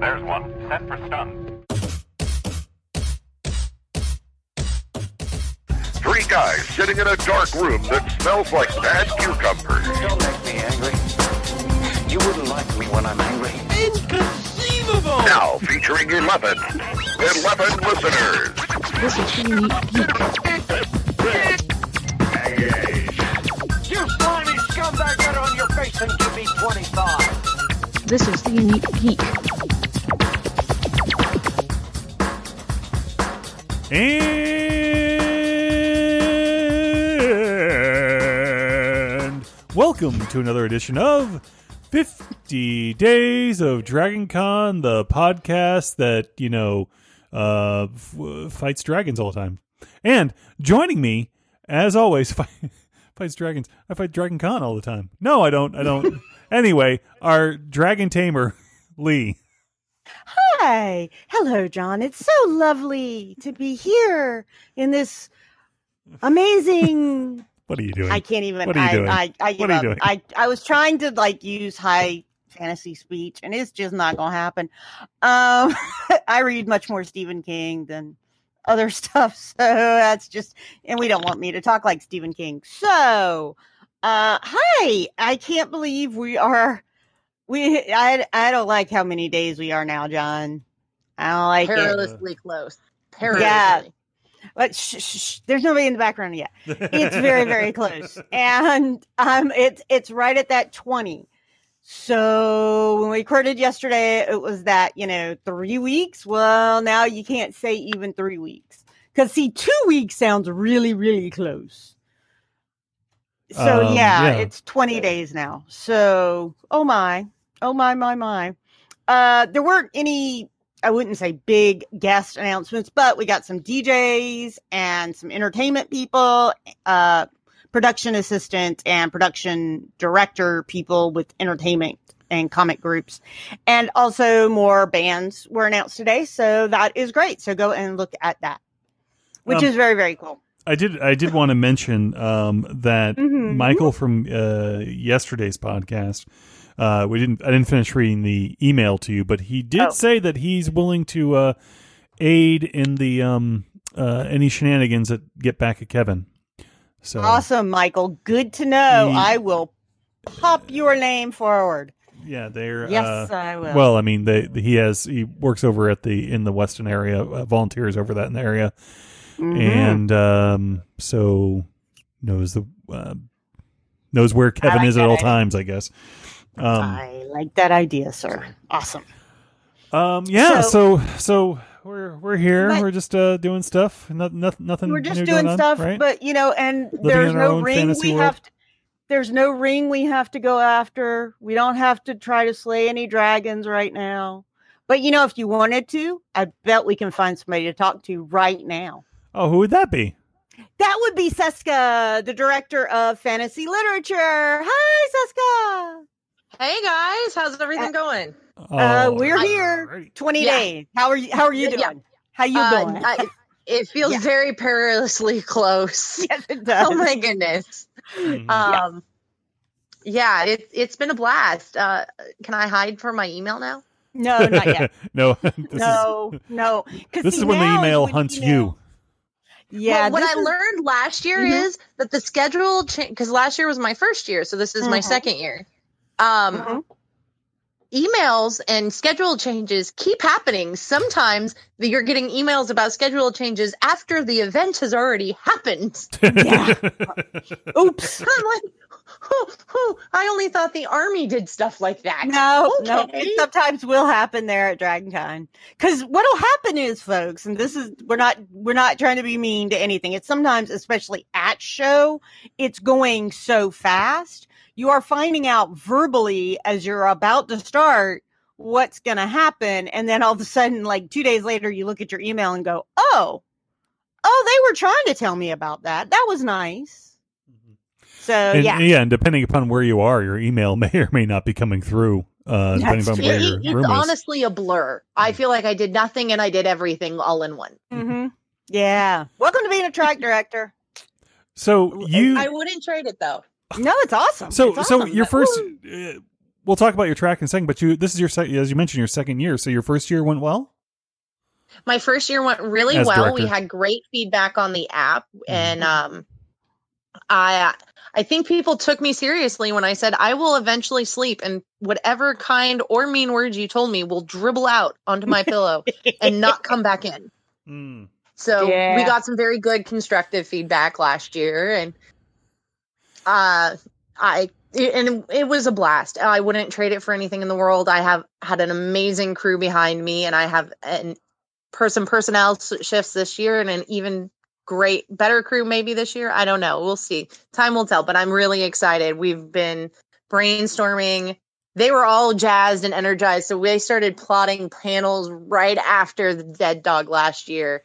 There's one. Set for stun. Three guys sitting in a dark room that smells like bad cucumbers. Don't make me angry. You wouldn't like me when I'm angry. Inconceivable! Now featuring 11. 11 listeners. This is the Unique Geek. You slimy scumbag, get on your face and give me 25. This is the Unique Geek. And welcome to another edition of 50 Days of Dragon Con, the podcast that, you know, uh, f- fights dragons all the time. And joining me, as always, fight, fights dragons. I fight Dragon Con all the time. No, I don't. I don't. anyway, our dragon tamer, Lee. Hi. Hello, John. It's so lovely to be here in this amazing. What are you doing? I can't even. What are you I, doing? I, I, give What are you up. doing? I, I was trying to like use high fantasy speech, and it's just not going to happen. Um, I read much more Stephen King than other stuff, so that's just. And we don't want me to talk like Stephen King. So, uh, hi. I can't believe we are. We. I. I don't like how many days we are now, John. I don't like it. perilously close. Perilously. Yeah. But shh, shh, shh, there's nobody in the background yet. It's very, very close, and um, it's it's right at that twenty. So when we recorded yesterday, it was that you know three weeks. Well, now you can't say even three weeks because see, two weeks sounds really, really close. So Um, yeah, yeah. it's twenty days now. So oh my, oh my, my, my. Uh, there weren't any I wouldn't say big guest announcements, but we got some DJs and some entertainment people, uh, production assistant and production director people with entertainment and comic groups. And also more bands were announced today. So that is great. So go and look at that, which Um, is very, very cool. I did. I did want to mention um, that Mhm. Michael from uh, yesterday's podcast. Uh, we didn't. I didn't finish reading the email to you, but he did Oh. say that he's willing to uh, aid in the um, uh, any shenanigans that get back at Kevin. So Awesome, Michael. Good to know. He- I will pop your name forward. yeah, they're Yes, uh, I will. well. I mean, they he has he works over at the in the Weston area, uh, volunteers over that in the area, Mhm. and um, so knows the uh, knows where Kevin like is at all times. I guess. Um, I like that idea, sir. Awesome. Um. Yeah. So So- so, we're we're here. We're just uh doing stuff. Not, not, nothing. we're just doing going on, stuff, right? but you know, and there's no ring we world. have. To, there's no ring we have to go after. We don't have to try to slay any dragons right now. But you know, if you wanted to, I bet we can find somebody to talk to right now. oh, who would that be? That would be Cisca, the director of fantasy literature. Hi, Cisca. Hey guys, how's everything going? uh, Oh, we're I- here. Twenty Yeah. days. How are you? How are you doing? yeah. How you Uh, doing? I- it feels Yeah. very perilously close. yes, it does. Oh my goodness. Mhm. Um, yeah, it, it's been a blast. Uh, can I hide from my email now? no, not yet. no. This no, no. 'Cause Is, this see, is when the now email when hunts email- you. Yeah, Well, what this I is- learned last year Mhm. is that the schedule change because last year was my first year, so this is my Mhm. second year. Um, Mhm. emails and schedule changes keep happening. Sometimes you're getting emails about schedule changes after the event has already happened. Yeah. Oops. I'm like, whew, whew, I only thought the army did stuff like that. No, no. Okay. It sometimes will happen there at DragonCon. Because what'll happen is, folks, and this is we're not we're not trying to be mean to anything. It's sometimes, especially at show, it's going so fast. You are finding out verbally as you're about to start what's going to happen, and then all of a sudden, like two days later, you look at your email and go, "Oh, oh, they were trying to tell me about that. That was nice." So and, yeah, yeah, and depending upon where you are, your email may or may not be coming through. Uh, depending That's upon where It- your it's room is. honestly a blur. I feel like I did nothing and I did everything all in one. hmm yeah. Welcome to being a track director. So you, I wouldn't trade it though. No, it's awesome. so It's so your first. Uh, we'll talk about your track in a second. But you, this is your second, as you mentioned, your second year. So your first year went well. My first year went really As well. We had great feedback on the app, and um, I I think people took me seriously when I said I will eventually sleep, and whatever kind or mean words you told me will dribble out onto my pillow and not come back in. Mm. So Yeah. we got some very good constructive feedback last year, and uh, I and it was a blast. I wouldn't trade it for anything in the world. I have had an amazing crew behind me, and I have an person personnel shifts this year, and an even great better crew maybe this year. I don't know. We'll see. Time will tell. But I'm really excited. We've been brainstorming. They were all jazzed and energized, so we started plotting panels right after the dead dog last year.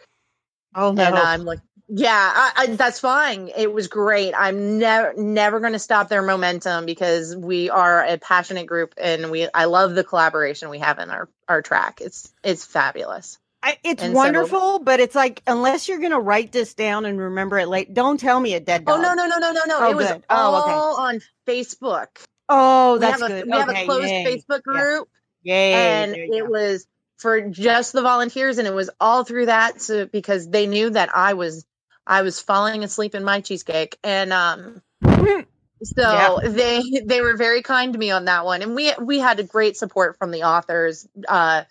Oh no. And I'm like, yeah, I, I, that's fine. It was great. I'm never never going to stop their momentum because we are a passionate group, and we I love the collaboration we have in our our track. It's it's fabulous. I, it's And so- wonderful, but it's like unless you're gonna write this down and remember it late, don't tell me a dead dog. Oh no no no no no no! Oh, it was good. Oh, okay. all on Facebook. Oh, We that's have a good. we have a closed yay. Facebook group. Yay. and it go. was for just the volunteers and it was all through that so because they knew that i was i was falling asleep in my cheesecake and um so they they were very kind to me on that one and we we had a great support from the authors uh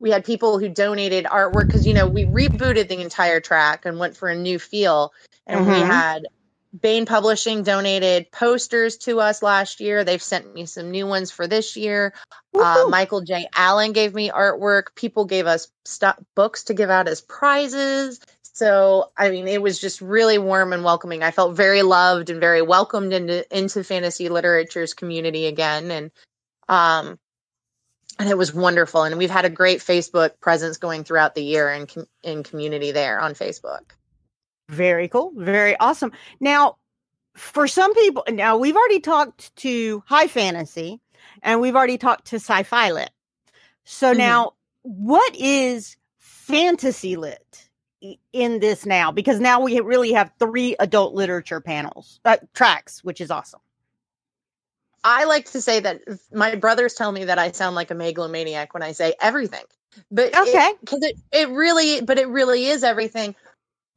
we had people who donated artwork because you know we rebooted the entire track and went for a new feel and we Mhm. had Baen Publishing donated posters to us last year. They've sent me some new ones for this year. Uh, Michael J. Allen gave me artwork. People gave us stu books to give out as prizes. So, I mean, it was just really warm and welcoming. I felt very loved and very welcomed into into fantasy literature's community again, and um, and it was wonderful. And we've had a great Facebook presence going throughout the year and com- in community there on Facebook. Very cool. Very awesome. Now, for some people, now we've already talked to high fantasy and we've already talked to sci fi lit. So Mhm. now, what is fantasy lit in this now? Because now we really have three adult literature panels, uh, tracks, which is awesome. I like to say that my brothers tell me that I sound like a megalomaniac when I say everything. But Okay. because it, it really, but it really is everything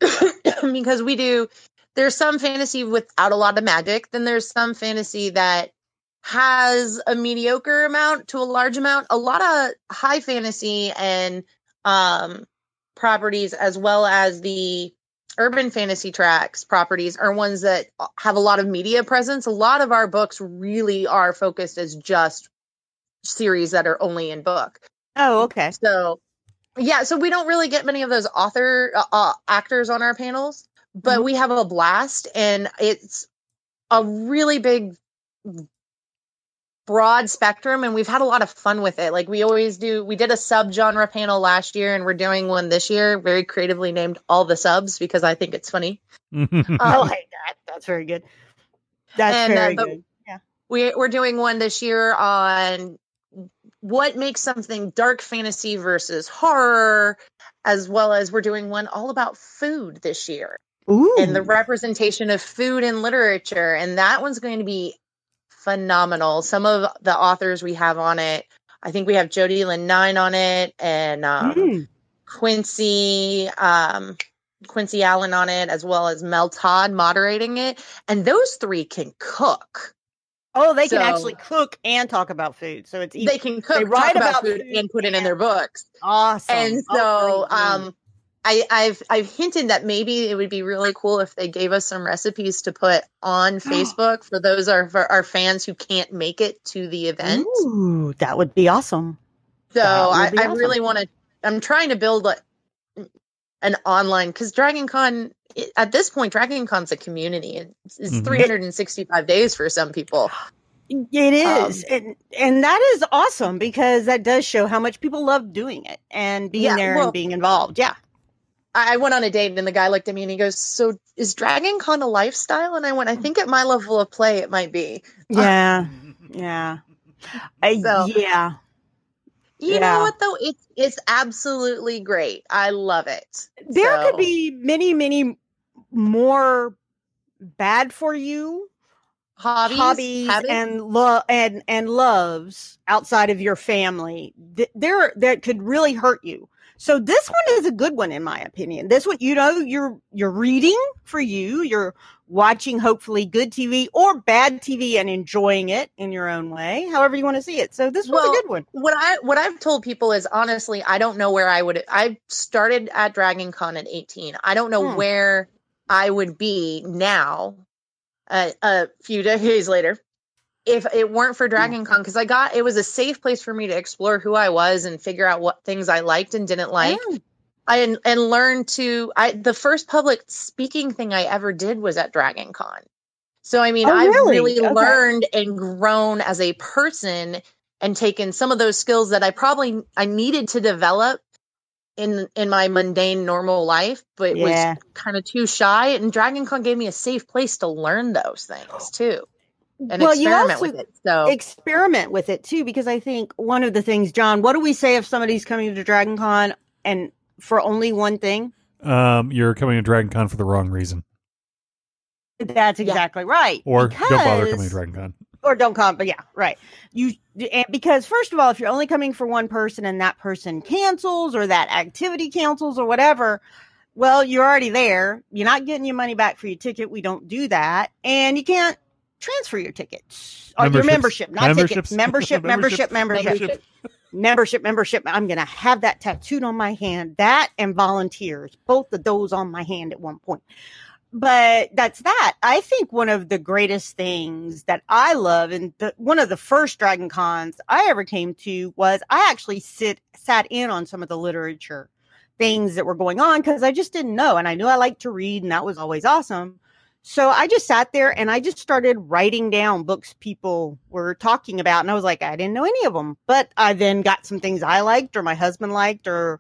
because we do. There's some fantasy without a lot of magic. Then there's some fantasy that has a mediocre amount to a large amount. A lot of high fantasy and um properties, as well as the urban fantasy tracks properties are ones that have a lot of media presence. A lot of our books really are focused as just series that are only in book. Oh, okay. So, yeah, so we don't really get many of those author uh, uh, actors on our panels, but we have a blast and it's a really big broad spectrum and we've had a lot of fun with it. Like we always do. We did a subgenre panel last year and we're doing one this year, very creatively named All the Subs because I think it's funny. I Um, like that. That's very good. That's And, uh, very but- good. Yeah. we, we're doing one this year on what makes something dark fantasy versus horror, as well as we're doing one all about food this year Ooh. and the representation of food in literature. And that one's going to be phenomenal. Some of the authors we have on it, I think we have Jody Lynn Nye on it and um, Mm. Quincy um, Quincy Allen on it, as well as Mel Todd moderating it. And those three can cook. Oh, they can actually cook and talk about food. So it's easy. They can cook, They write about, about food, and put it in their books. awesome. and Oh, so great. um I, I've I've hinted that maybe it would be really cool if they gave us some recipes to put on Facebook for those are for our fans who can't make it to the event. Ooh, that would be awesome. So that I, be I really want to. I'm trying to build a, an online because Dragon Con at this point Dragon Con's a community. It's, it's Mhm. 365 days for some people. It is, Um, and and that is awesome because that does show how much people love doing it and being Yeah, there well- and being involved. Yeah. I went on a date and the guy looked at me and he goes, "So is Dragon Con a lifestyle?" And I went, "I think at my level of play, it might be." Yeah. Yeah. I- So- yeah. You Yeah. know what though? It's it's absolutely great. I love it. There So- could be many, many more bad for you hobbies, hobbies habits? and love and and loves outside of your family th- there that could really hurt you so this one is a good one in my opinion this one you know you're you're reading for you you're watching hopefully good tv or bad tv and enjoying it in your own way however you want to see it so this one's Well, a good one what I what I've told people is honestly, I don't know where I would. I started at Dragon Con at 18. I don't know Hmm. where I would be now, uh, a few decades later, if it weren't for hmm. Dragon Con. Because I got it was a safe place for me to explore who I was and figure out what things I liked and didn't like. Yeah. I and, and learn to. I the first public speaking thing I ever did was at Dragon Con. So I mean, Oh, I've really? really Okay. learned and grown as a person and taken some of those skills that I probably I needed to develop in in my mundane normal life, but Yeah. was kind of too shy. And Dragon Con gave me a safe place to learn those things too and well you experiment also with it. So experiment with it too because i think one of the things john what do we say if somebody's coming to dragon con and for only one thing Um, you're coming to Dragon Con for the wrong reason, That's Yeah. exactly right. or don't bother coming to Dragon Con. or don't come. But yeah, right. You and because first of all, if you're only coming for one person and that person cancels or that activity cancels or whatever, well, you're already there. You're not getting your money back for your ticket. We don't do that, and you can't transfer your tickets or your membership, not Memberships. tickets. Membership, membership, membership, Membership. membership, membership. I'm gonna have that tattooed on my hand. That and volunteers, both of those on my hand at one point but that's that. I think one of the greatest things that I love, and the, one of the first Dragon Cons I ever came to was I actually sit sat in on some of the literature things that were going on because I just didn't know, and I knew I liked to read, and that was always awesome. So I just sat there and I just started writing down books people were talking about, and I was like, I didn't know any of them, but I then got some things I liked or my husband liked or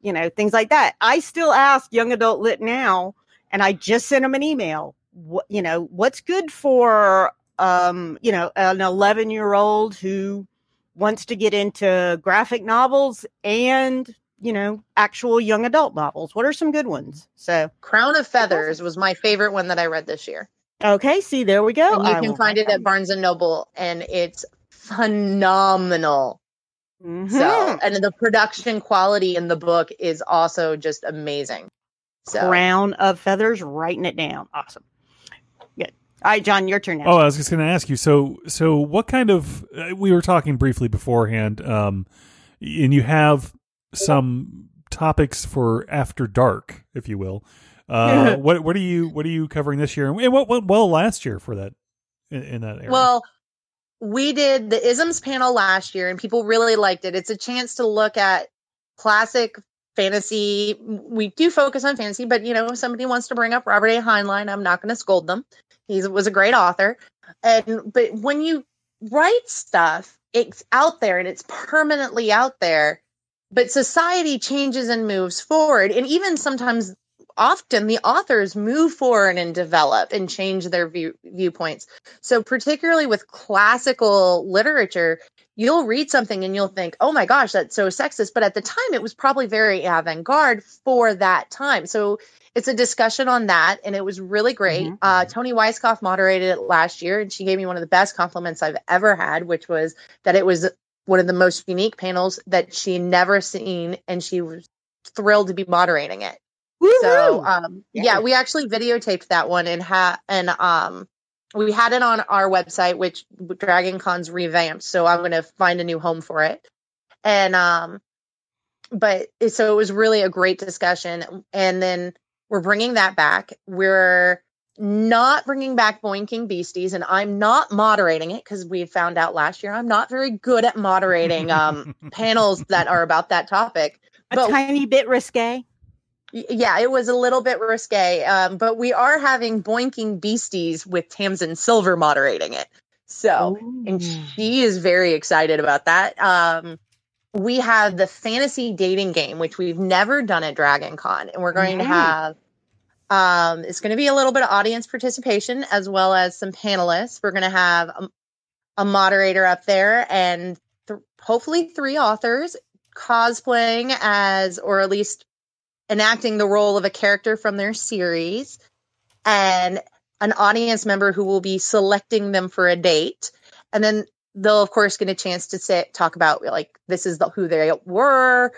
you know things like that. I still ask young adult lit now and I just sent them an email. What you know, what's good for um, you know, an 11 year old who wants to get into graphic novels and you know, actual young adult novels. What are some good ones? So, Crown of Feathers was my favorite one that I read this year. okay, see, there we go. and you I can find it at Barnes and Noble, and it's phenomenal. that. Mhm. So, and the production quality in the book is also just amazing. So, Crown of Feathers, writing it down. Awesome. Good. All right, John, your turn now. Oh, I was just going to ask you. So, so what kind of? uh, We were talking briefly beforehand, um, and you have some topics for after dark, if you will. Uh, what what are you what are you covering this year, and what went well last year for that in, in that area? well, we did the isms panel last year, and people really liked it. It's a chance to look at classic fantasy. We do focus on fantasy, but you know, if somebody wants to bring up Robert A. Heinlein, I'm not going to scold them. He was a great author, and but when you write stuff, it's out there and it's permanently out there. But society changes and moves forward, and even sometimes often the authors move forward and develop and change their view, viewpoints. So, particularly with classical literature, you'll read something and you'll think, oh my gosh, that's so sexist. But at the time, it was probably very avant garde for that time. So, it's a discussion on that, and it was really great. Mhm. Uh, Toni Weisskopf moderated it last year, and she gave me one of the best compliments I've ever had, which was that it was one of the most unique panels that she never seen, and she was thrilled to be moderating it. So um Yeah. yeah. we actually videotaped that one and had and um we had it on our website which Dragon Con's revamped. So I'm going to find a new home for it. And um but so it was really a great discussion and then we're bringing that back. We're not bringing back Boinking Beasties and I'm not moderating it cuz we found out last year I'm not very good at moderating um panels that are about that topic. a but- tiny bit risque. Yeah, it was a little bit risque, um, but we are having Boinking Beasties with Tamsin Silver moderating it. So, and she is very excited about that. Um, we have the fantasy dating game, which we've never done at Dragon Con, and we're going to have. Um, it's going to be a little bit of audience participation as well as some panelists. We're going to have a, a moderator up there and th- hopefully three authors cosplaying as, or at least enacting the role of a character from their series. And an audience member who will be selecting them for a date, and then they'll of course get a chance to sit talk about like this is the, who they were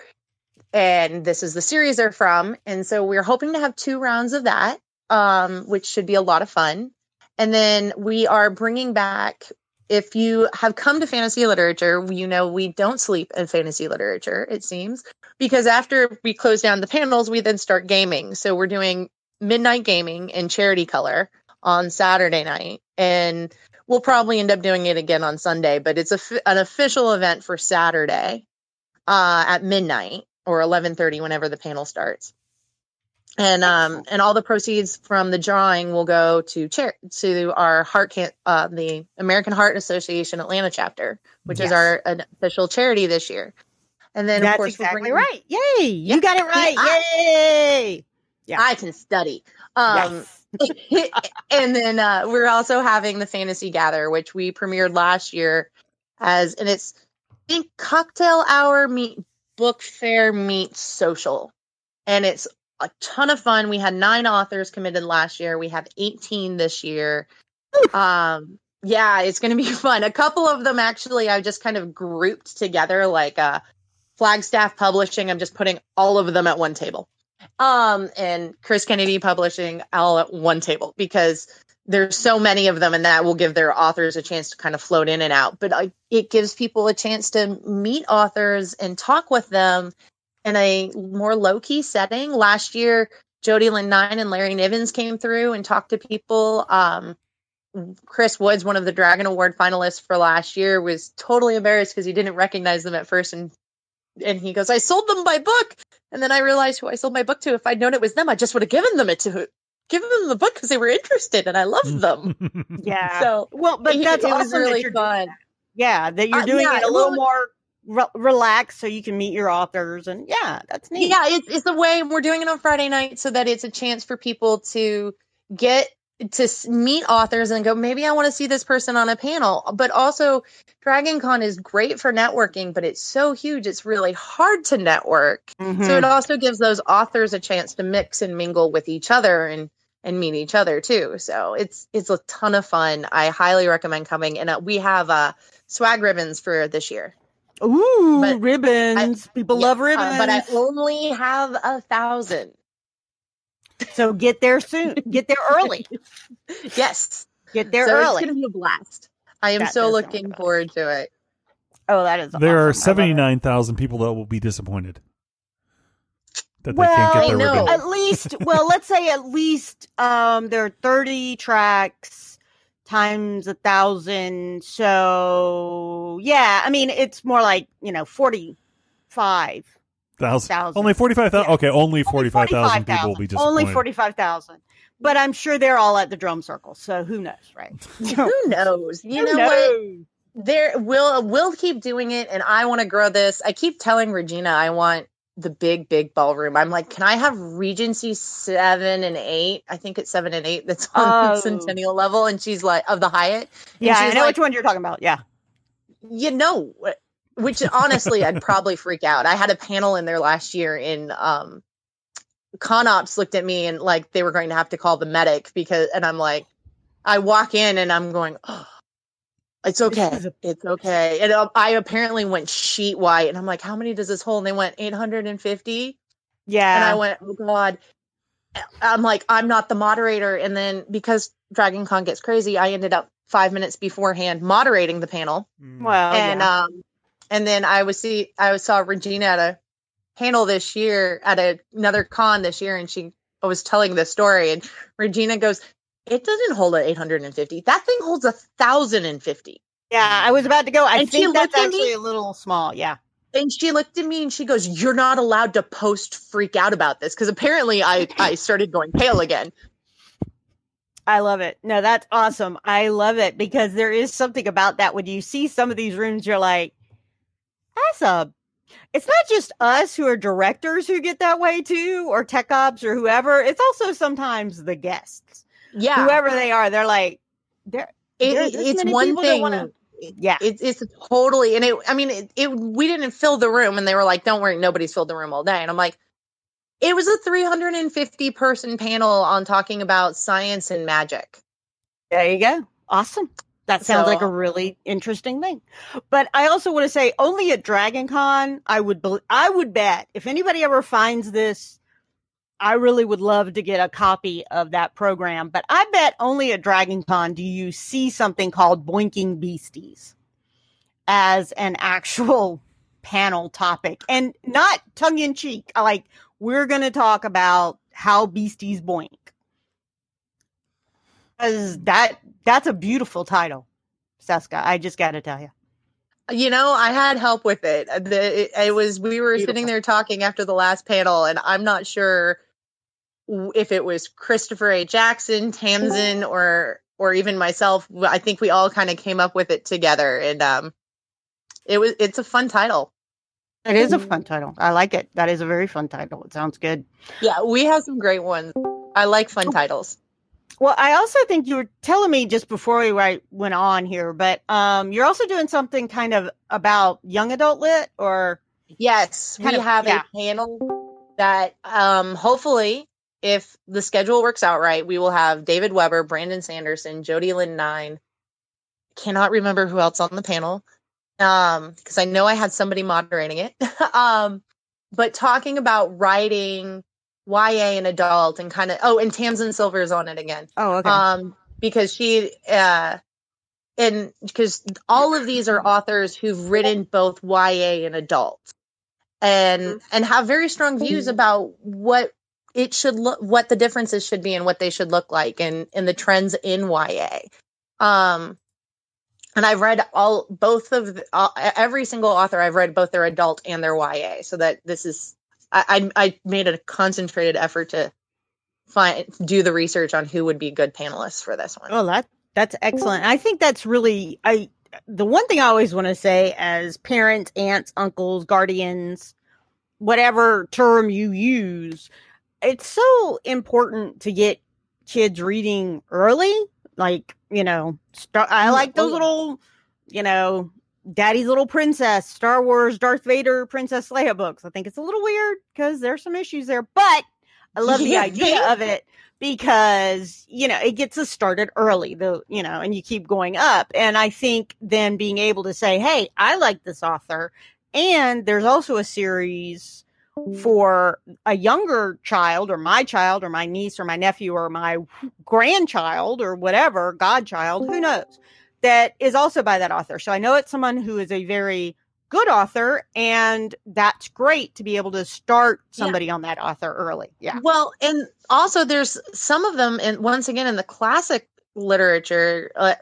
and this is the series they're from. And so we're hoping to have two rounds of that um, which should be a lot of fun. And then we are bringing back if you have come to fantasy literature you know we don't sleep in fantasy literature it seems because after we close down the panels we then start gaming. So we're doing midnight gaming in charity color on saturday night. And we'll probably end up doing it again on Sunday, but it's a, an official event for Saturday uh, at midnight or 11:30 whenever the panel starts. And um and all the proceeds from the drawing will go to char- to our heart can- uh, the American Heart Association Atlanta chapter, which is our official charity this year. And then That's of course we're exactly right. Yay! You Yeah. got it right. Yay! Yeah. I can study. Um, and then uh, we're also having the Fantasy Gather, which we premiered last year as, and it's I think cocktail hour meet book fair meets social, and it's a ton of fun. We had nine authors committed last year. We have eighteen this year. Um, yeah, it's going to be fun. A couple of them actually, I just kind of grouped together, like uh, Falstaff Publishing. I'm just putting all of them at one table um and chris kennedy publishing all at one table because there's so many of them and that will give their authors a chance to kind of float in and out but I, it gives people a chance to meet authors and talk with them in a more low-key setting last year jody lynn nye and larry nivens came through and talked to people um chris woods one of the dragon award finalists for last year was totally embarrassed because he didn't recognize them at first and and he goes, I sold them my book. And then I realized who I sold my book to. If I'd known it was them, I just would have given them it to given them the book because they were interested and I loved them. Yeah. So well, but it, that's it awesome was really that fun. that. Yeah, that you're Uh, doing yeah, it a little well- more re- relaxed so you can meet your authors and yeah, that's neat. Yeah, it's it's a way we're doing it on Friday night so that it's a chance for people to get to meet authors and go maybe I want to see this person on a panel. But also Dragon Con is great for networking, but it's so huge it's really hard to network. Mhm. So it also gives those authors a chance to mix and mingle with each other and and meet each other too. So it's it's a ton of fun. I highly recommend coming. And uh, we have uh, swag ribbons for this year. Ooh, but ribbons. People Yeah, love uh, ribbons. but I only have a thousand. so get there soon. Get there early. Yes, Get there so early. It's gonna be a blast. I am That so does sound like looking forward to it. oh, that is there are awesome. I love it. 79,000 people that will be disappointed that Well, they can't I get their know. ribbon. at least well let's say at least um there are 30 tracks times a thousand so yeah i mean it's more like you know 45 Thousand. thousand. Only 45,000. Yeah. Okay, only 45,000 45,000. people will be disappointed. only 45,000 but i'm sure they're all at the drum circle so who knows right Who knows? You Who know what? There we'll we'll keep doing it, and I want to grow this. I keep telling Regina I want the big big ballroom. I'm like, can I have Regency seven and eight? I think it's seven and eight that's on Oh. Centennial level, and she's like of the Hyatt. Yeah i know like, which one you're talking about yeah you know which honestly i'd probably freak out i had a panel in there last year in um conops looked at me and like they were going to have to call the medic because and i'm like i walk in and i'm going oh, it's okay a- it's okay and uh, i apparently went sheet white and i'm like how many does this hold and they went 850 yeah and I went, oh god. I'm like, I'm not the moderator. And then because Dragon Con gets crazy, I ended up five minutes beforehand moderating the panel. well and Oh, yeah. um, and then I was see, I saw Regina at a panel this year at a, another con this year, and she was telling the story, and Regina goes, "It doesn't hold at 850. That thing holds a thousand and fifty. yeah mm. i was about to go i And think that's looked at me- actually a little small yeah And she looked at me and she goes, "You're not allowed to post freak out about this because apparently I I started going pale again." I love it. No, that's awesome. I love it because there is something about that when you see some of these rooms, you're like, that's a. It's not just us who are directors who get that way too, or tech ops or whoever. It's also sometimes the guests, Yeah, whoever they are. They're like, they're It- there- it's one thing. wanna- yeah, It's it's totally and it. I mean, it, it. We didn't fill the room, and they were like, "Don't worry, nobody's filled the room all day." And I'm like, it was a 350 person panel on talking about science and magic. There you go. Awesome. That sounds So- like a really interesting thing. But I also want to say only at Dragon Con, I would bel I would bet if anybody ever finds this, I really would love to get a copy of that program. But I bet only at Dragon Con do you see something called Boinking Beasties as an actual panel topic and not tongue in cheek. Like we're going to talk about how beasties boink. Cause that that's a beautiful title, Cisca. I just got to tell you. You know, I had help with it. The, it, it was we were Beautiful. sitting there talking after the last panel, and I'm not sure if it was Christopher A. Jackson, Tamsin, or or even myself. I think we all kind of came up with it together, and um, it was it's a fun title. It is a fun title. I like it. That is a very fun title. It sounds good. Yeah, we have some great ones. I like fun titles. Well, I also think you were telling me just before we right, went on here, but um, you're also doing something kind of about young adult lit, or Yes, Kind we of- have yeah. a panel that um hopefully if the schedule works out right, we will have David Weber, Brandon Sanderson, Jody Lynn Nye. Cannot remember who else on the panel. Um, because I know I had somebody moderating it. um, but talking about writing YA and adult and kind of oh, and Tamsin Silver is on it again oh, okay, um because she uh and because all of these are authors who've written both YA and adult and and have very strong views about what it should look what the differences should be and what they should look like and and the trends in YA um and I've read all both of the, uh, every single author I've read both their adult and their YA so that this is I I, I made a concentrated effort to find do the research on who would be good panelists for this one. oh, that that's excellent. I think that's really I. The one thing I always want to say as parents, aunts, uncles, guardians, whatever term you use, it's so important to get kids reading early. Like, you know, start, I Mm, like those oh, little, you know, Daddy's Little Princess, Star Wars, Darth Vader, Princess Leia books. I think it's a little weird because there's some issues there, but I love the idea of it because, you know, it gets us started early, the, you know, and you keep going up. And I think then being able to say, Hey, I like this author. And there's also a series for a younger child or my child or my niece or my nephew or my grandchild or whatever, godchild, who knows, that is also by that author. So I know it's someone who is a very good author and that's great to be able to start Yeah. somebody on that author early. Yeah. Well, and also there's some of them, and once again in the classic literature, uh,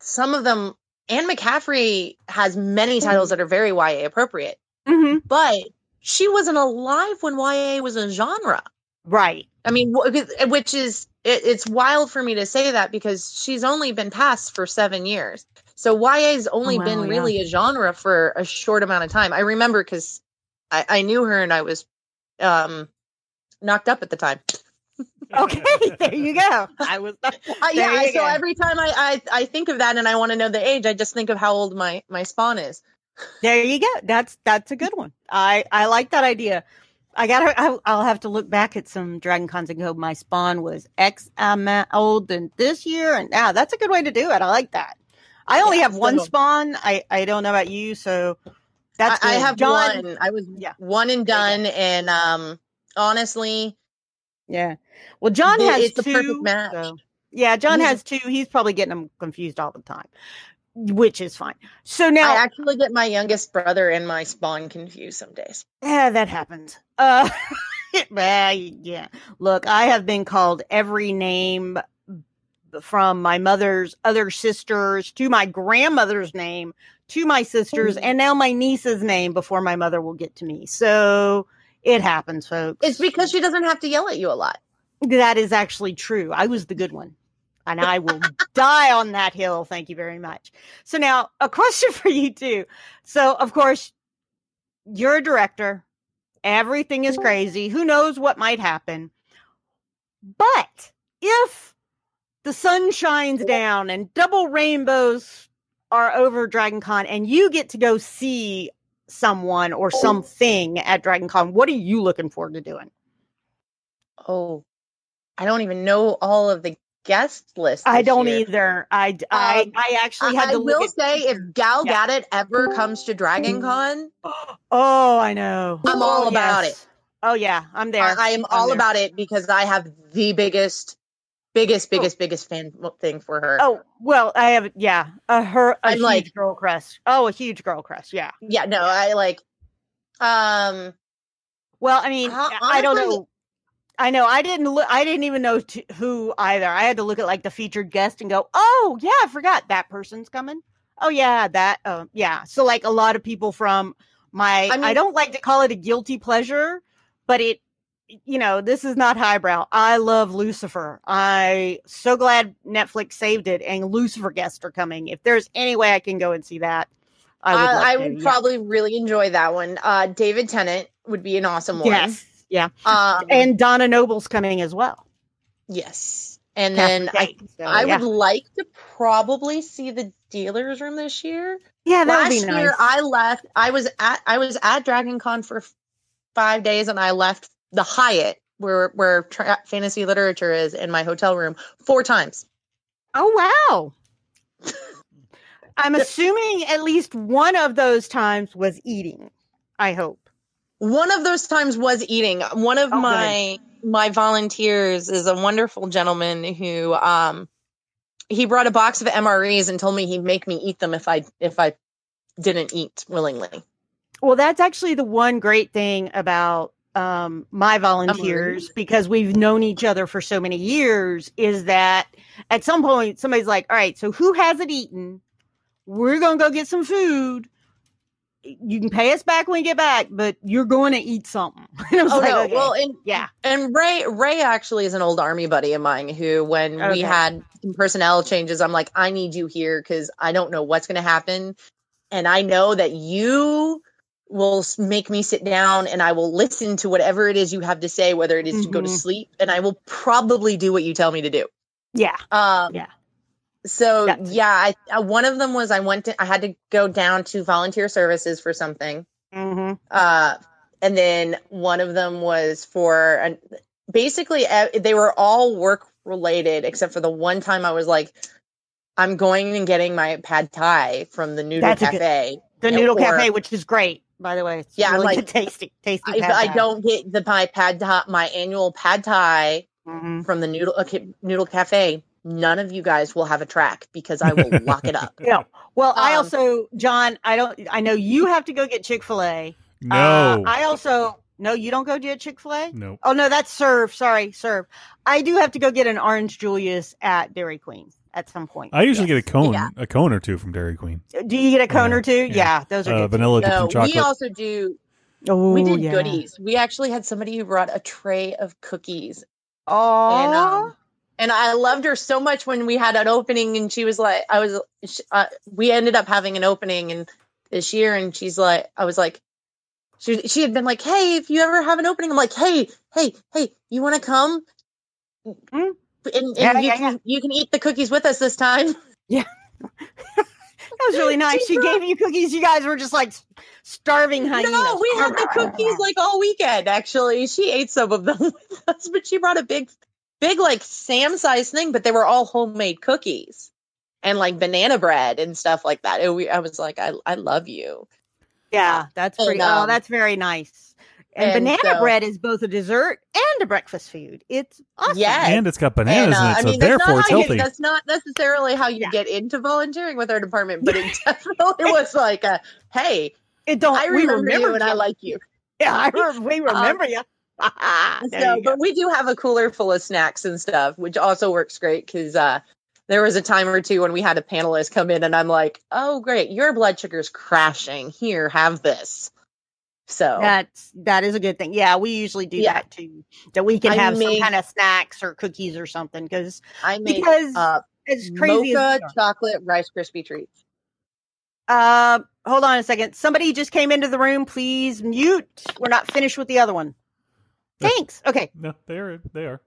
some of them. Anne McCaffrey has many titles that are very YA appropriate, hmm but she wasn't alive when YA was a genre. Right. I mean, wh- which is it, it's wild for me to say that because she's only been passed for seven years. So YA's only wow, been yeah. really a genre for a short amount of time. I remember because I, I knew her and I was um knocked up at the time. Okay. there you go. I was. Uh, yeah, so go. every time I, I I think of that and I want to know the age, I just think of how old my my spawn is. There you go. That's that's a good one. I I like that idea. I got to I'll, have to look back at some Dragon Cons and go. My spawn was X amount old than this year, and now that's a good way to do it. I like that. I only Yeah, have one spawn. I I don't know about you, so that's I, I have John. one. I was Yeah. one and done, and um honestly, Yeah. Well, John has it's the two. perfect match. so- yeah, John has two. He's probably getting them confused all the time, which is fine. So now, I actually get my youngest brother and my spawn confused some days. Yeah, that happens. Uh, yeah. Look, I have been called every name from my mother's other sisters to my grandmother's name to my sisters and now my niece's name before my mother will get to me. So it happens, folks. It's because she doesn't have to yell at you a lot. that is actually true. I was the good one. And I will die on that hill. Thank you very much. So now a question for you too. So of course, you're a director. Everything is mm-hmm. crazy. Who knows what might happen? But if the sun shines down and double rainbows are over Dragon Con and you get to go see someone or oh. something at Dragon Con, what are you looking forward to doing? Oh, I don't even know all of the guest list. I don't year. either. I I, Um, I actually I, had I to will at, say, if Gal Yeah. Gadot ever comes to Dragon Con, Oh, I know. I'm all Oh, about yes. Oh yeah, I'm there. I, I am all there. about it because I have the biggest, biggest, biggest, biggest fan thing for her. Oh well, I have yeah, a her a I'm huge like- girl crush. Oh, a huge girl crush. Yeah. yeah, no, I like. Um, Well, I mean, Hon- I don't know. I know. I didn't look. I didn't even know t- who either. I had to look at like the featured guest and go, "Oh yeah, I forgot that person's coming." Oh yeah, that. Oh yeah. So like a lot of people from my. I I, don't like to call it a guilty pleasure, but it. You know, this is not highbrow. I love Lucifer. I so glad Netflix saved it, and Lucifer guests are coming. If there's any way I can go and see that, I would. I, love I to, would yeah. probably really enjoy that one. Uh, David Tennant would be an awesome one. Yes. Yeah. Um, And Donna Noble's coming as well. yes, and then I, so, I yeah. would like to probably see the dealers room this year. Yeah, that would be nice. Last year, I left. I was at I was at Dragon Con for five days, and I left the Hyatt where where tra- fantasy literature is in my hotel room four times. oh wow. I'm assuming at least one of those times was eating. I hope. One of those times was eating. One of Oh, good. my my volunteers is a wonderful gentleman who um he brought a box of MREs and told me he'd make me eat them if I if I didn't eat willingly. Well, that's actually the one great thing about um, my volunteers because we've known each other for so many years is that at some point somebody's like, all right, so who hasn't eaten? We're going to go get some food. You can pay us back when we get back, but you're going to eat something. And I was Oh like, no! okay. Well, and yeah. and Ray Ray actually is an old army buddy of mine who, when we had some personnel changes, I'm like, I need you here because I don't know what's going to happen, and I know that you will make me sit down and I will listen to whatever it is you have to say, whether it is to go to Mhm. sleep, and I will probably do what you tell me to do. Yeah. Um, Yeah. So That's- yeah, I, I one of them was I went to I had to go down to volunteer services for something. hmm Uh, and then one of them was for an, basically uh, they were all work related except for the one time I was like, I'm going and getting my pad thai from the Noodle That's a good- Cafe. The Noodle or- Cafe, which is great, by the way. It's Yeah, I'm really like- good, tasty, tasty. I thai. don't get the my pad thai, my annual pad thai Mhm. from the Noodle okay, Noodle Cafe, none of you guys will have a track because I will lock it up. No. Well, I Um, also, John, I don't, I know you have to go get Chick fil A. No. I also, no, you don't go get Chick fil A? no. Oh, no, that's serve. Sorry, serve. I do have to go get an Orange Julius at Dairy Queen at some point. I usually Yes. get a cone, Yeah. a cone or two from Dairy Queen. Do you get a cone Yeah, or two? yeah. Yeah, those are Uh, good. vanilla No, chocolate. we also do Oh, we did yeah. goodies. We actually had somebody who brought a tray of cookies Oh, and um, and I loved her so much when we had an opening, and she was like, I was, uh, we ended up having an opening and this year, and she's like, I was like, she she had been like, hey, if you ever have an opening, I'm like, hey, hey, hey, you want to come? Mm. And, and Yeah, you yeah, can you can eat the cookies with us this time. Yeah. That was really nice. She gave you cookies. You guys were just like starving hyenas. No, we had the cookies like all weekend. Actually, she ate some of them with us, but she brought a big, big like Sam size thing. But they were all homemade cookies and like banana bread and stuff like that. It, we, I was like, I, I love you. Yeah, that's And, pretty. oh, um, that's very nice. And, and banana so- bread is both a dessert and a breakfast food. It's awesome. Yes. and it's got bananas And, uh, in it, I so mean, that's therefore not it's how you- healthy. that's not necessarily how you Yeah. get into volunteering with our department, but it definitely was like a, hey, It don't. I we remember, you and I like you. Yeah, I re- we remember you. so, but we do have a cooler full of snacks and stuff, which also works great because uh, there was a time or two when we had a panelist come in, and I'm like, "Oh, great, your blood sugar's crashing. Here, have this." So That's that is a good thing. Yeah, we usually do Yeah. that too. That we can I have some kind of snacks or cookies or something because I made because uh, as crazy mocha as we are. chocolate Rice Krispie treats. Uh, hold on a second. Somebody just came into the room. Please mute. We're not finished with the other one. Thanks. Okay. no, they are. They are.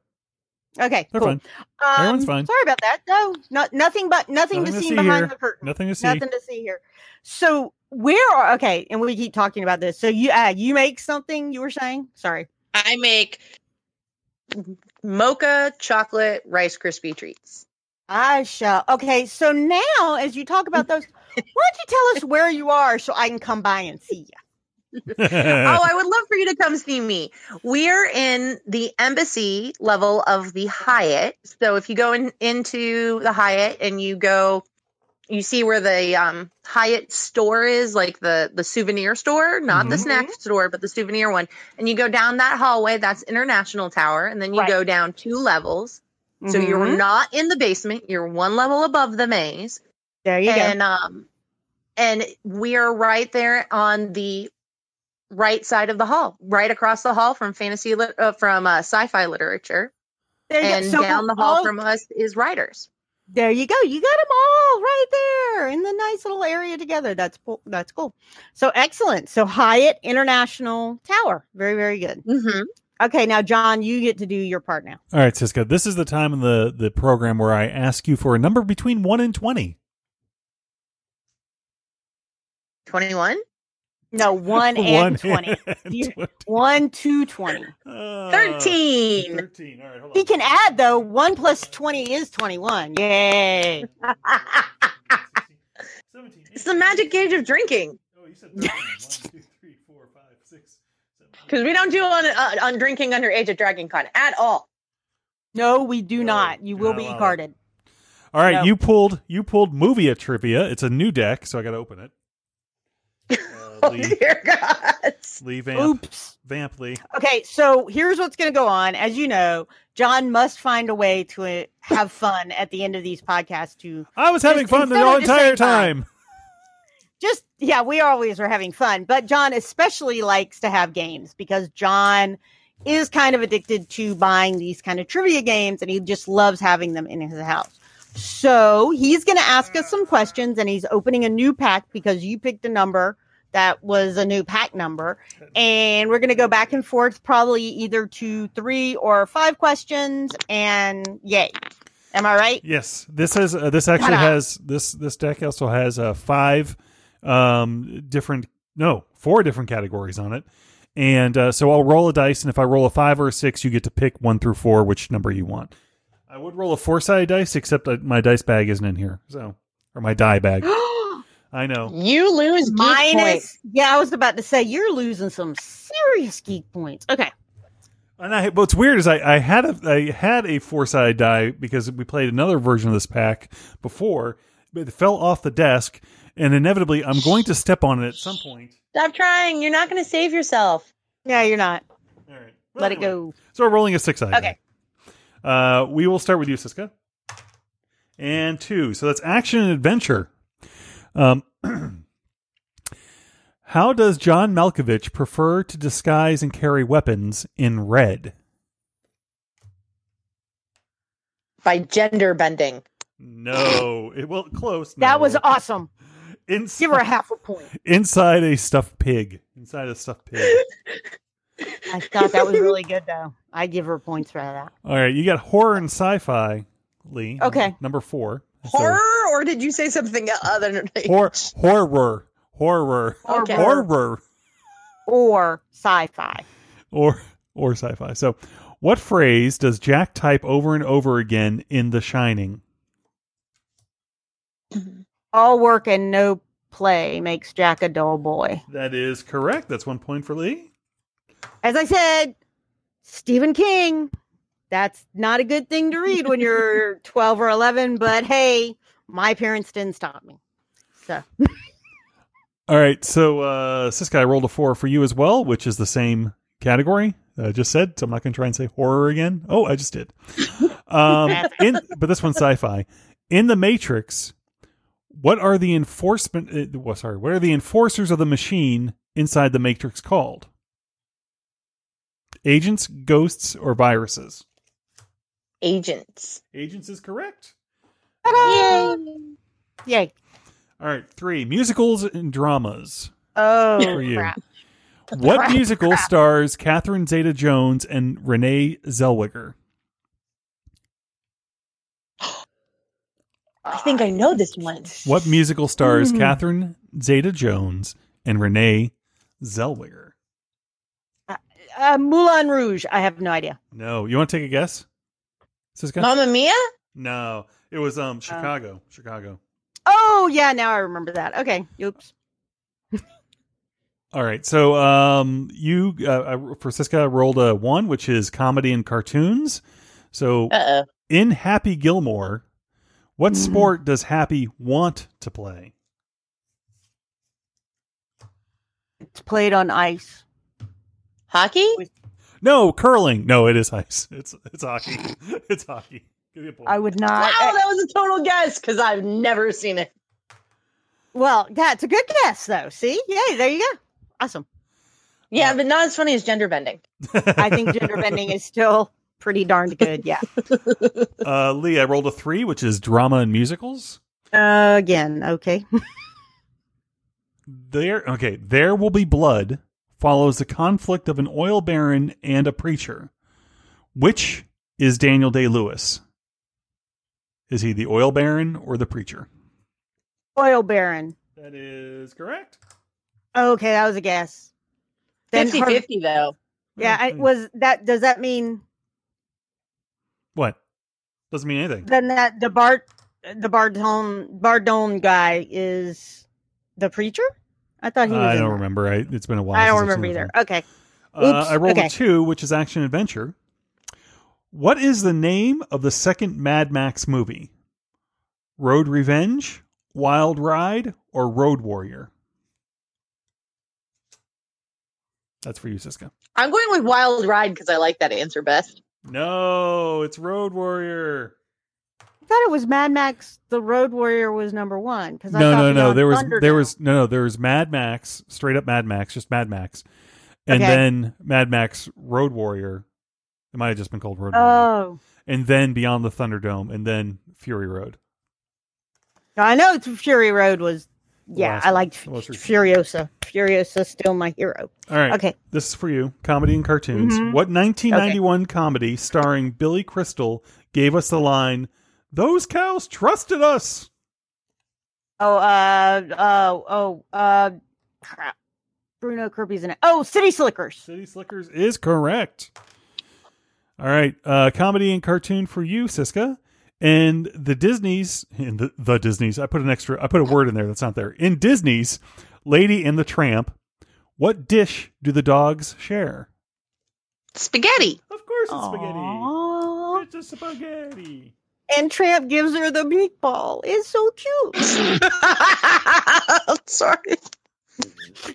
Okay. They're cool. fine. Um, Everyone's fine. Sorry about that. No, not nothing but nothing, Nothing to to see, see behind here. the curtain. Nothing to see. Nothing to see here. So where are okay? And we keep talking about this. So you uh, you make something. You were saying. Sorry. I make mocha chocolate rice Krispie treats. I shall. Okay, so now as you talk about those, why don't you tell us where you are so I can come by and see you? Oh, I would love for you to come see me. We're in the embassy level of the Hyatt. So if you go in, into the Hyatt and you go, you see where the um, Hyatt store is, like the the souvenir store, not the Mhm. snack store, but the souvenir one. And you go down that hallway. That's International Tower, and then you Right. go down two levels. So you're Mhm. not in the basement. You're one level above the maze there you go. and um and we are right there on the right side of the hall right across the hall from fantasy lit- uh, from uh, sci-fi literature. There you go. and So down the hall all- from us is writers There you go. You got them all right there in the nice little area together. That's cool. That's cool. So excellent. So Hyatt International Tower. Very very good. mm-hmm. Okay, now John, you get to do your part now. All right, Cisca. This is the time in the the program where I ask you for a number between one and twenty. 21 No, one and twenty. and 20. One to twenty. Uh, 13. 13. All right, hold on. He can add though. One plus twenty is twenty-one. Yay! 17, it's the magic age of drinking Oh, you said 13. 1, 2, 3, 4, 5, 6, 7, because we don't do on uh, on drinking under age of dragon con at all No, we do No, not. You will be allowed. carded. All right, No. you pulled you pulled Movia trivia. It's a new deck, so I got to open it. Uh, oh Lee, dear god Lee Vamp, Oops. Vamp Lee. Okay, so here's what's going to go on. As you know, John must find a way to uh, have fun at the end of these podcasts. To I was having Just fun the whole entire saying time. just yeah, we always are having fun, but John especially likes to have games because John is kind of addicted to buying these kind of trivia games, and he just loves having them in his house. So he's going to ask us some questions, and he's opening a new pack because you picked a number that was a new pack number, and we're going to go back and forth, probably either to three or five questions, and yay. Am I right? Yes, this has uh, this actually Ta-da. has this this deck also has uh, five um different no four different categories on it, and uh, so I'll roll a dice, and if I roll a five or a six, you get to pick one through four which number you want. I would roll a four sided dice, except that my dice bag isn't in here, so or my die bag. I know. you lose geek Minus, points. yeah, I was about to say you're losing some serious geek points. Okay, And I, what's weird is I, I had a I had a four sided die because we played another version of this pack before, but it fell off the desk, and inevitably I'm going to step on it at some point. stop trying you're not going to save yourself yeah, you're not. All right, Let it go. So we're rolling a six sided. Okay. Uh, we will start with you, Cisca. And two. So that's action and adventure. Um, how does John Malkovich prefer to disguise and carry weapons in red? by gender bending No, it well close. That no. was awesome. inside, Give her a half a point. inside a stuffed pig. Inside a stuffed pig. I thought that was really good, though. I give her points for that. All right, you got horror and sci-fi, Lee. Okay. number four. So- horror or did you say something other than Hor- horror, horror, Okay. horror, Or sci-fi. or or sci-fi. So, what phrase does Jack type over and over again in The Shining? All work and no play makes Jack a dull boy. That is correct. That's one point for Lee. As I said, Stephen King. That's not a good thing to read when you're 12 or 11, but hey, my parents didn't stop me. So, All right. So, uh, Cisca, I rolled a four for you as well, which is the same category I just said. So I'm not going to try and say horror again. Oh, I just did. Um, in but this one's sci-fi. In the Matrix, what are the enforcement? Uh, well, sorry, what are the enforcers of the machine inside the Matrix called? Agents, ghosts, or viruses? Agents Agents is correct. ta-da! Yay. All right, three musicals and dramas. Oh, For you. crap. What Crap, musical crap. stars Catherine Zeta-Jones and Renee Zellweger? i think i know this one What musical stars Hmm. Catherine Zeta-Jones and Renee Zellweger? uh, Moulin Rouge. I have no idea. No, you want to take a guess? Cisca? Mamma Mia? No, it was um Chicago. Chicago. Oh yeah, now I remember that. Okay, oops. All right, so um, you uh, uh, for Cisca rolled a one, which is comedy and cartoons. So Uh oh. in Happy Gilmore, what Mhm. sport does Happy want to play? It's played on ice. Hockey? No, curling. No, it is ice. It's it's hockey. it's hockey. Give you a point. I would not. Wow, that was a total guess because I've never seen it. well, that's a good guess, though. See, yay, there you go. Awesome. Yeah, but not as funny as gender bending. I think gender bending is still pretty darned good. Yeah. uh, Lee, I rolled a three, which is drama and musicals. Uh, again, okay. There, okay. There will be blood. Follows the conflict of an oil baron and a preacher. Which is Daniel Day Lewis? Is he the oil baron or the preacher? Oil Baron. That is correct. Okay, that was a guess. Then 50 Harvey- 50, though. Yeah, I, hmm. was that? Does that mean What? Doesn't mean anything. then that the Bart, the Bardone, Bardone guy is the preacher? I thought he was. I don't that. remember. I, it's been a while. I don't remember either. the Okay. film. Uh, Oops, I rolled okay. a two, which is action adventure. What is the name of the second Mad Max movie? Road Revenge, Wild Ride, or Road Warrior? That's for you, Cisca. I'm going with Wild Ride because I like that answer best. No, it's Road Warrior. I thought it was Mad Max. The Road Warrior was number one because No, no, no. There was there was no, no. There was Mad Max, straight up Mad Max, just Mad Max, and Okay. then Mad Max Road Warrior. It might have just been called Road Warrior, Oh, and then Beyond the Thunderdome, and then Fury Road. I know it's Fury Road was. Yeah, last I liked The most recent. Furiosa. Furiosa still my hero. All right, Okay. this is for you. Comedy and cartoons. Mhm. What 1991 comedy starring Billy Crystal gave us the line, "Those cows trusted us"? Oh, uh, oh, oh, uh, crap. Bruno Kirby's in it. Oh, City Slickers. City Slickers is correct. All right, uh, comedy and cartoon for you, Cisca. And the Disney's in the, the Disney's. I put an extra. I put a word in there that's not there. In Disney's Lady and the Tramp, what dish do the dogs share? Spaghetti. Of course, it's spaghetti. It's a spaghetti. And Tramp gives her the meatball. It's so cute. I'm sorry.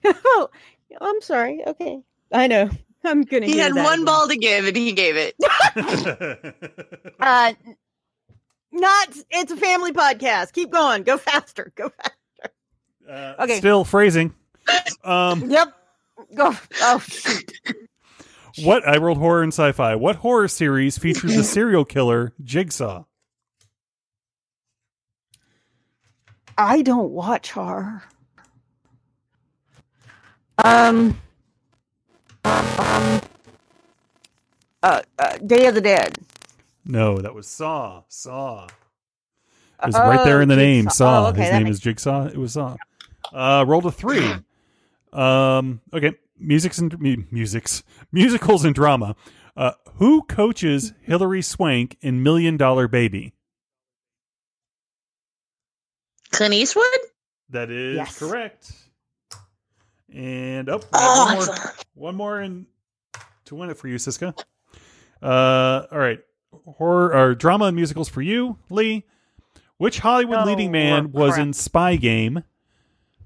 oh, I'm sorry. Okay. I know. I'm going to He had one again. ball to give and he gave it. Uh, not, it's a family podcast. Keep going. Go faster. Go faster. Uh, Okay. Still phrasing. Um, Yep. Go. Oh, shoot. what I rolled horror and sci-fi. What horror series features the serial killer Jigsaw? I don't watch horror. Um, um, uh, uh, Day of the Dead. No, that was Saw. Saw. It was right there Oh, in the name. Saw. Oh, okay, His name makes- is Jigsaw. It was Saw. Uh, rolled a three. Um, okay. Musics and mu- musics, musicals and drama. Uh, who coaches Hilary Swank in Million Dollar Baby? Clint Eastwood? That is Yes. correct. And oh, Oh, one I more, one more, and to win it for you, Cisca. Uh, all right, horror or drama and musicals for you, Lee. Which Hollywood Oh, leading man was crap. in Spy Game,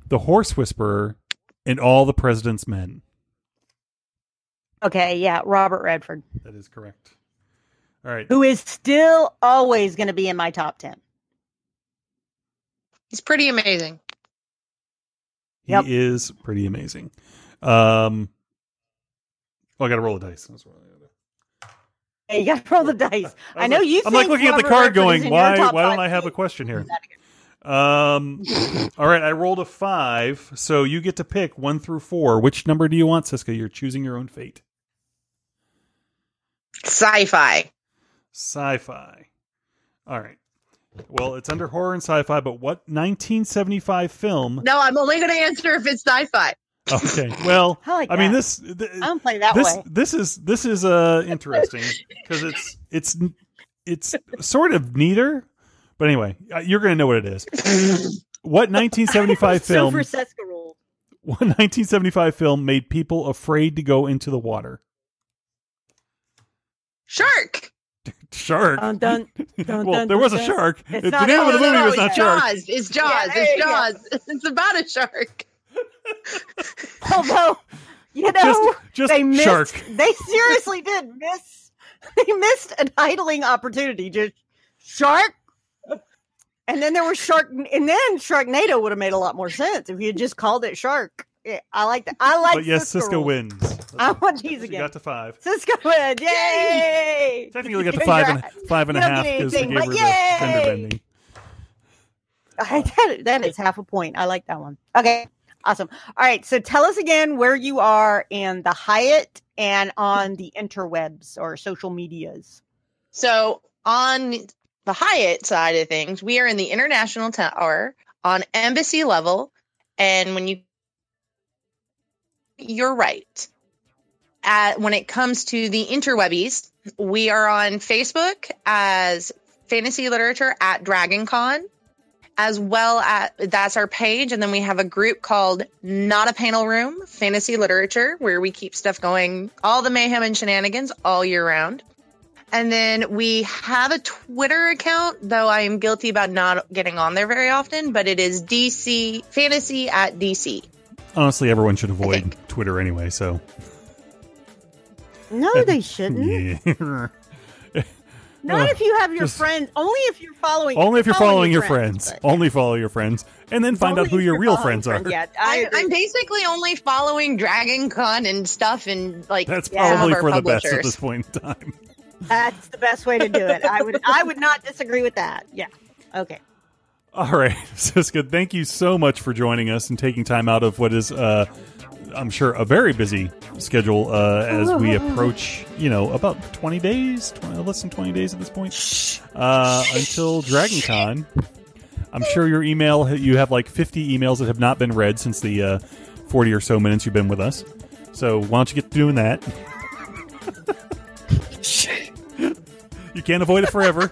The Horse Whisperer, and All the President's Men? Okay, yeah, Robert Redford, That is correct. All right, who is still always going to be in my top 10. He's pretty amazing. he Yep. is pretty amazing. Um, well, I got to roll a dice. That's what I gotta. Hey, you got to roll the dice. I, was know like- you. I'm like think looking at the card, Redford going, why? Why don't I have a question here? Um. all right, I rolled a five, so you get to pick one through four. Which number do you want, Cisca? You're choosing your own fate. Sci-fi. Sci-fi. All right. Well, it's under horror and sci-fi, but what 1975 film? No, I'm only going to answer if it's sci-fi. Okay. Well, I like I mean this. th- I don't play that this way. this is this is uh interesting because it's it's it's sort of neither. But anyway, uh, you're going to know what it is. What 1975 film? for Cisca rules. What 1975 film made people afraid to go into the water? Shark. Shark. Dun, dun, dun, well, there was a shark. It's the not- name of the no, movie no, was not it's Shark. Jaws. It's Jaws. Yeah, it's you go. Jaws. It's about a shark. Although, you know, Just, just they missed. shark. They seriously did miss. They missed an idling opportunity. Just shark. And then there was shark, and then Sharknado would have made a lot more sense if you had just called it Shark. Yeah, I like that. I like. But yes, Cisca Cisca rules. wins. I want these She again. got to five. Cisca wins! Yay! Technically, got to five and five and a You don't half get because they gave her the fender yay! bending. I, that, that is half a point. I like that one. Okay, awesome. All right, so tell us again where you are in the Hyatt and on the interwebs or social medias. So on the Hyatt side of things, we are in the International Tower on embassy level, and when you you're right. At, when it comes to the interwebbies, we are on Facebook as fantasy literature at DragonCon, as well as that's our page, and then we have a group called Not a Panel Room Fantasy Literature, where we keep stuff going, all the mayhem and shenanigans all year round. And then we have a Twitter account, though I am guilty about not getting on there very often, but it is DC Fantasy at DC. Honestly, everyone should avoid. Twitter anyway. So No, they shouldn't. yeah. Not if you have your Just- friends. Only if you're following. only if you're following your friends. but- Only follow your friends, and then find Only out who your real friends are. Yeah, I I, agree. I'm basically only following Dragon Con and stuff, and like That's Yeah. of probably our for the best at this point in time. That's the best way to do it. I would. I would not disagree with that. Yeah. Okay. All right, Cisca, thank you so much for joining us and taking time out of what is, uh, I'm sure, a very busy schedule uh, as we approach, you know, about 20 days, 20, less than 20 days at this point, uh, until DragonCon. I'm sure your email, you have like 50 emails that have not been read since the uh, 40 or so minutes you've been with us. So why don't you get to doing that? you can't avoid it forever.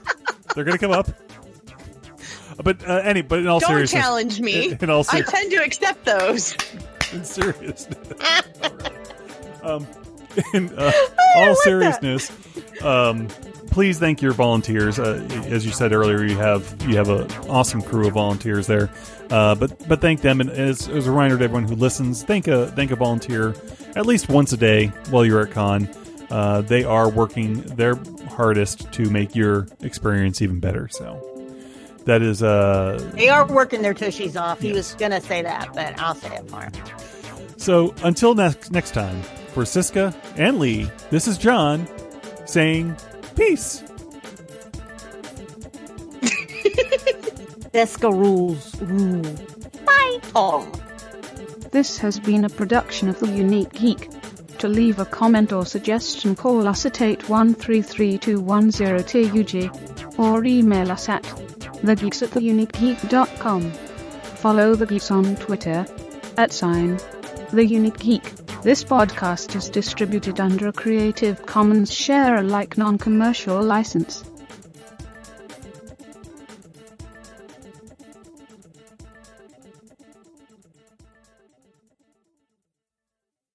They're going to come up. But uh, any, but in all Don't seriousness, challenge me. In, in all I tend to accept those. in seriousness, um, in uh, all seriousness, um, please thank your volunteers. Uh, as you said earlier, you have you have an awesome crew of volunteers there. Uh, but but thank them, and as, as a reminder to everyone who listens, thank a thank a volunteer at least once a day while you're at con. Uh, they are working their hardest to make your experience even better. So that is uh, They are working their tushies off. He was gonna say that, but I'll say it for him. So until next next time, for Cisca and Lee, this is John saying peace. Vesca rules. Rule. Bye. Oh. This has been a production of The Unique Geek. To leave a comment or suggestion, call us at 813-210-TUG or email us at thegeeks at theuniquegeek.com. Follow The Geeks on Twitter at sign The Unique Geek. This podcast is distributed under a Creative Commons Share Alike non-commercial license.